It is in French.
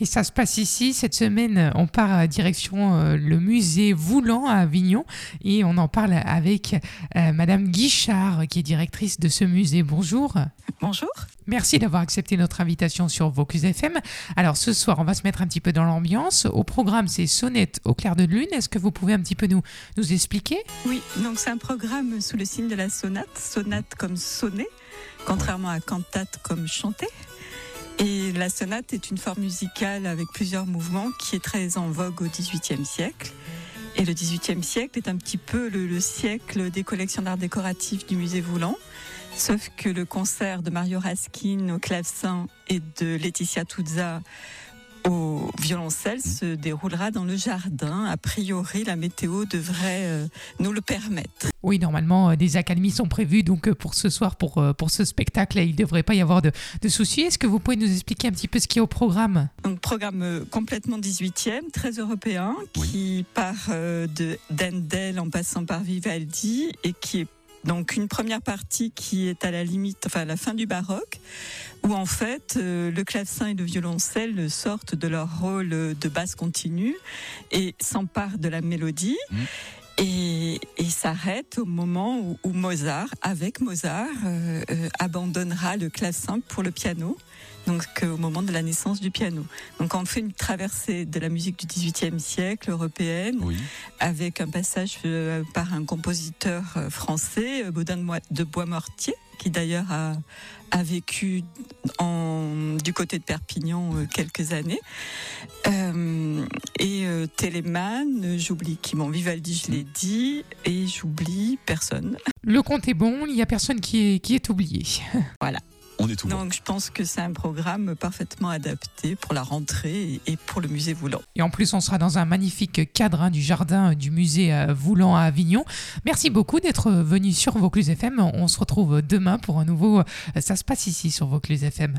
Et ça se passe ici. Cette semaine, on part à direction euh, le musée Voulant à Avignon et on en parle avec euh, Madame Guichard, qui est directrice de ce musée. Bonjour. Bonjour. Merci d'avoir accepté notre invitation sur Vocus FM. Alors ce soir, on va se mettre un petit peu dans l'ambiance. Au programme, c'est Sonnette au clair de lune. Est-ce que vous pouvez un petit peu nous, nous expliquer? Oui, donc c'est un programme sous le signe de la sonate. Sonate comme sonner, contrairement à cantate comme chanter. Et la sonate est une forme musicale avec plusieurs mouvements qui est très en vogue au XVIIIe siècle. Et le XVIIIe siècle est un petit peu le, siècle des collections d'art décoratif du musée Voulant. Sauf que le concert de Mario Raskin au clavecin et de Laetitia Tuzza au violoncelle se déroulera dans le jardin. A priori, la météo devrait euh, nous le permettre. Oui, normalement, euh, des académies sont prévues donc euh, pour ce soir, pour, pour ce spectacle, il ne devrait pas y avoir de, de soucis. Est-ce que vous pouvez nous expliquer un petit peu ce qui est au programme? Un programme complètement 18e, très européen, qui part de d'Endel en passant par Vivaldi et qui est donc une première partie qui est à la limite, enfin à la fin du baroque, où en fait euh, le clavecin et le violoncelle sortent de leur rôle de basse continue et s'emparent de la mélodie. Mmh. Et, et s'arrête au moment où, Mozart, avec Mozart, euh, euh, abandonnera le clavecin pour le piano donc au moment de la naissance du piano. Donc on fait une traversée de la musique du XVIIIe siècle européenne, avec un passage par un compositeur français, Baudin de Bois-Mortier, qui d'ailleurs a, a, vécu en, du côté de Perpignan quelques années. et Téléman, j'oublie qui m'en Vivaldi, je l'ai dit, et j'oublie personne. Le compte est bon, il n'y a personne qui est, qui est oublié. Voilà. Donc je pense que c'est un programme parfaitement adapté pour la rentrée et pour le musée Voulant. Et en plus, on sera dans un magnifique cadre hein, du jardin du musée euh, Voulant à Avignon. Merci beaucoup d'être venu sur Vaucluse FM. On se retrouve demain pour un nouveau euh, Ça se passe ici sur Vaucluse FM.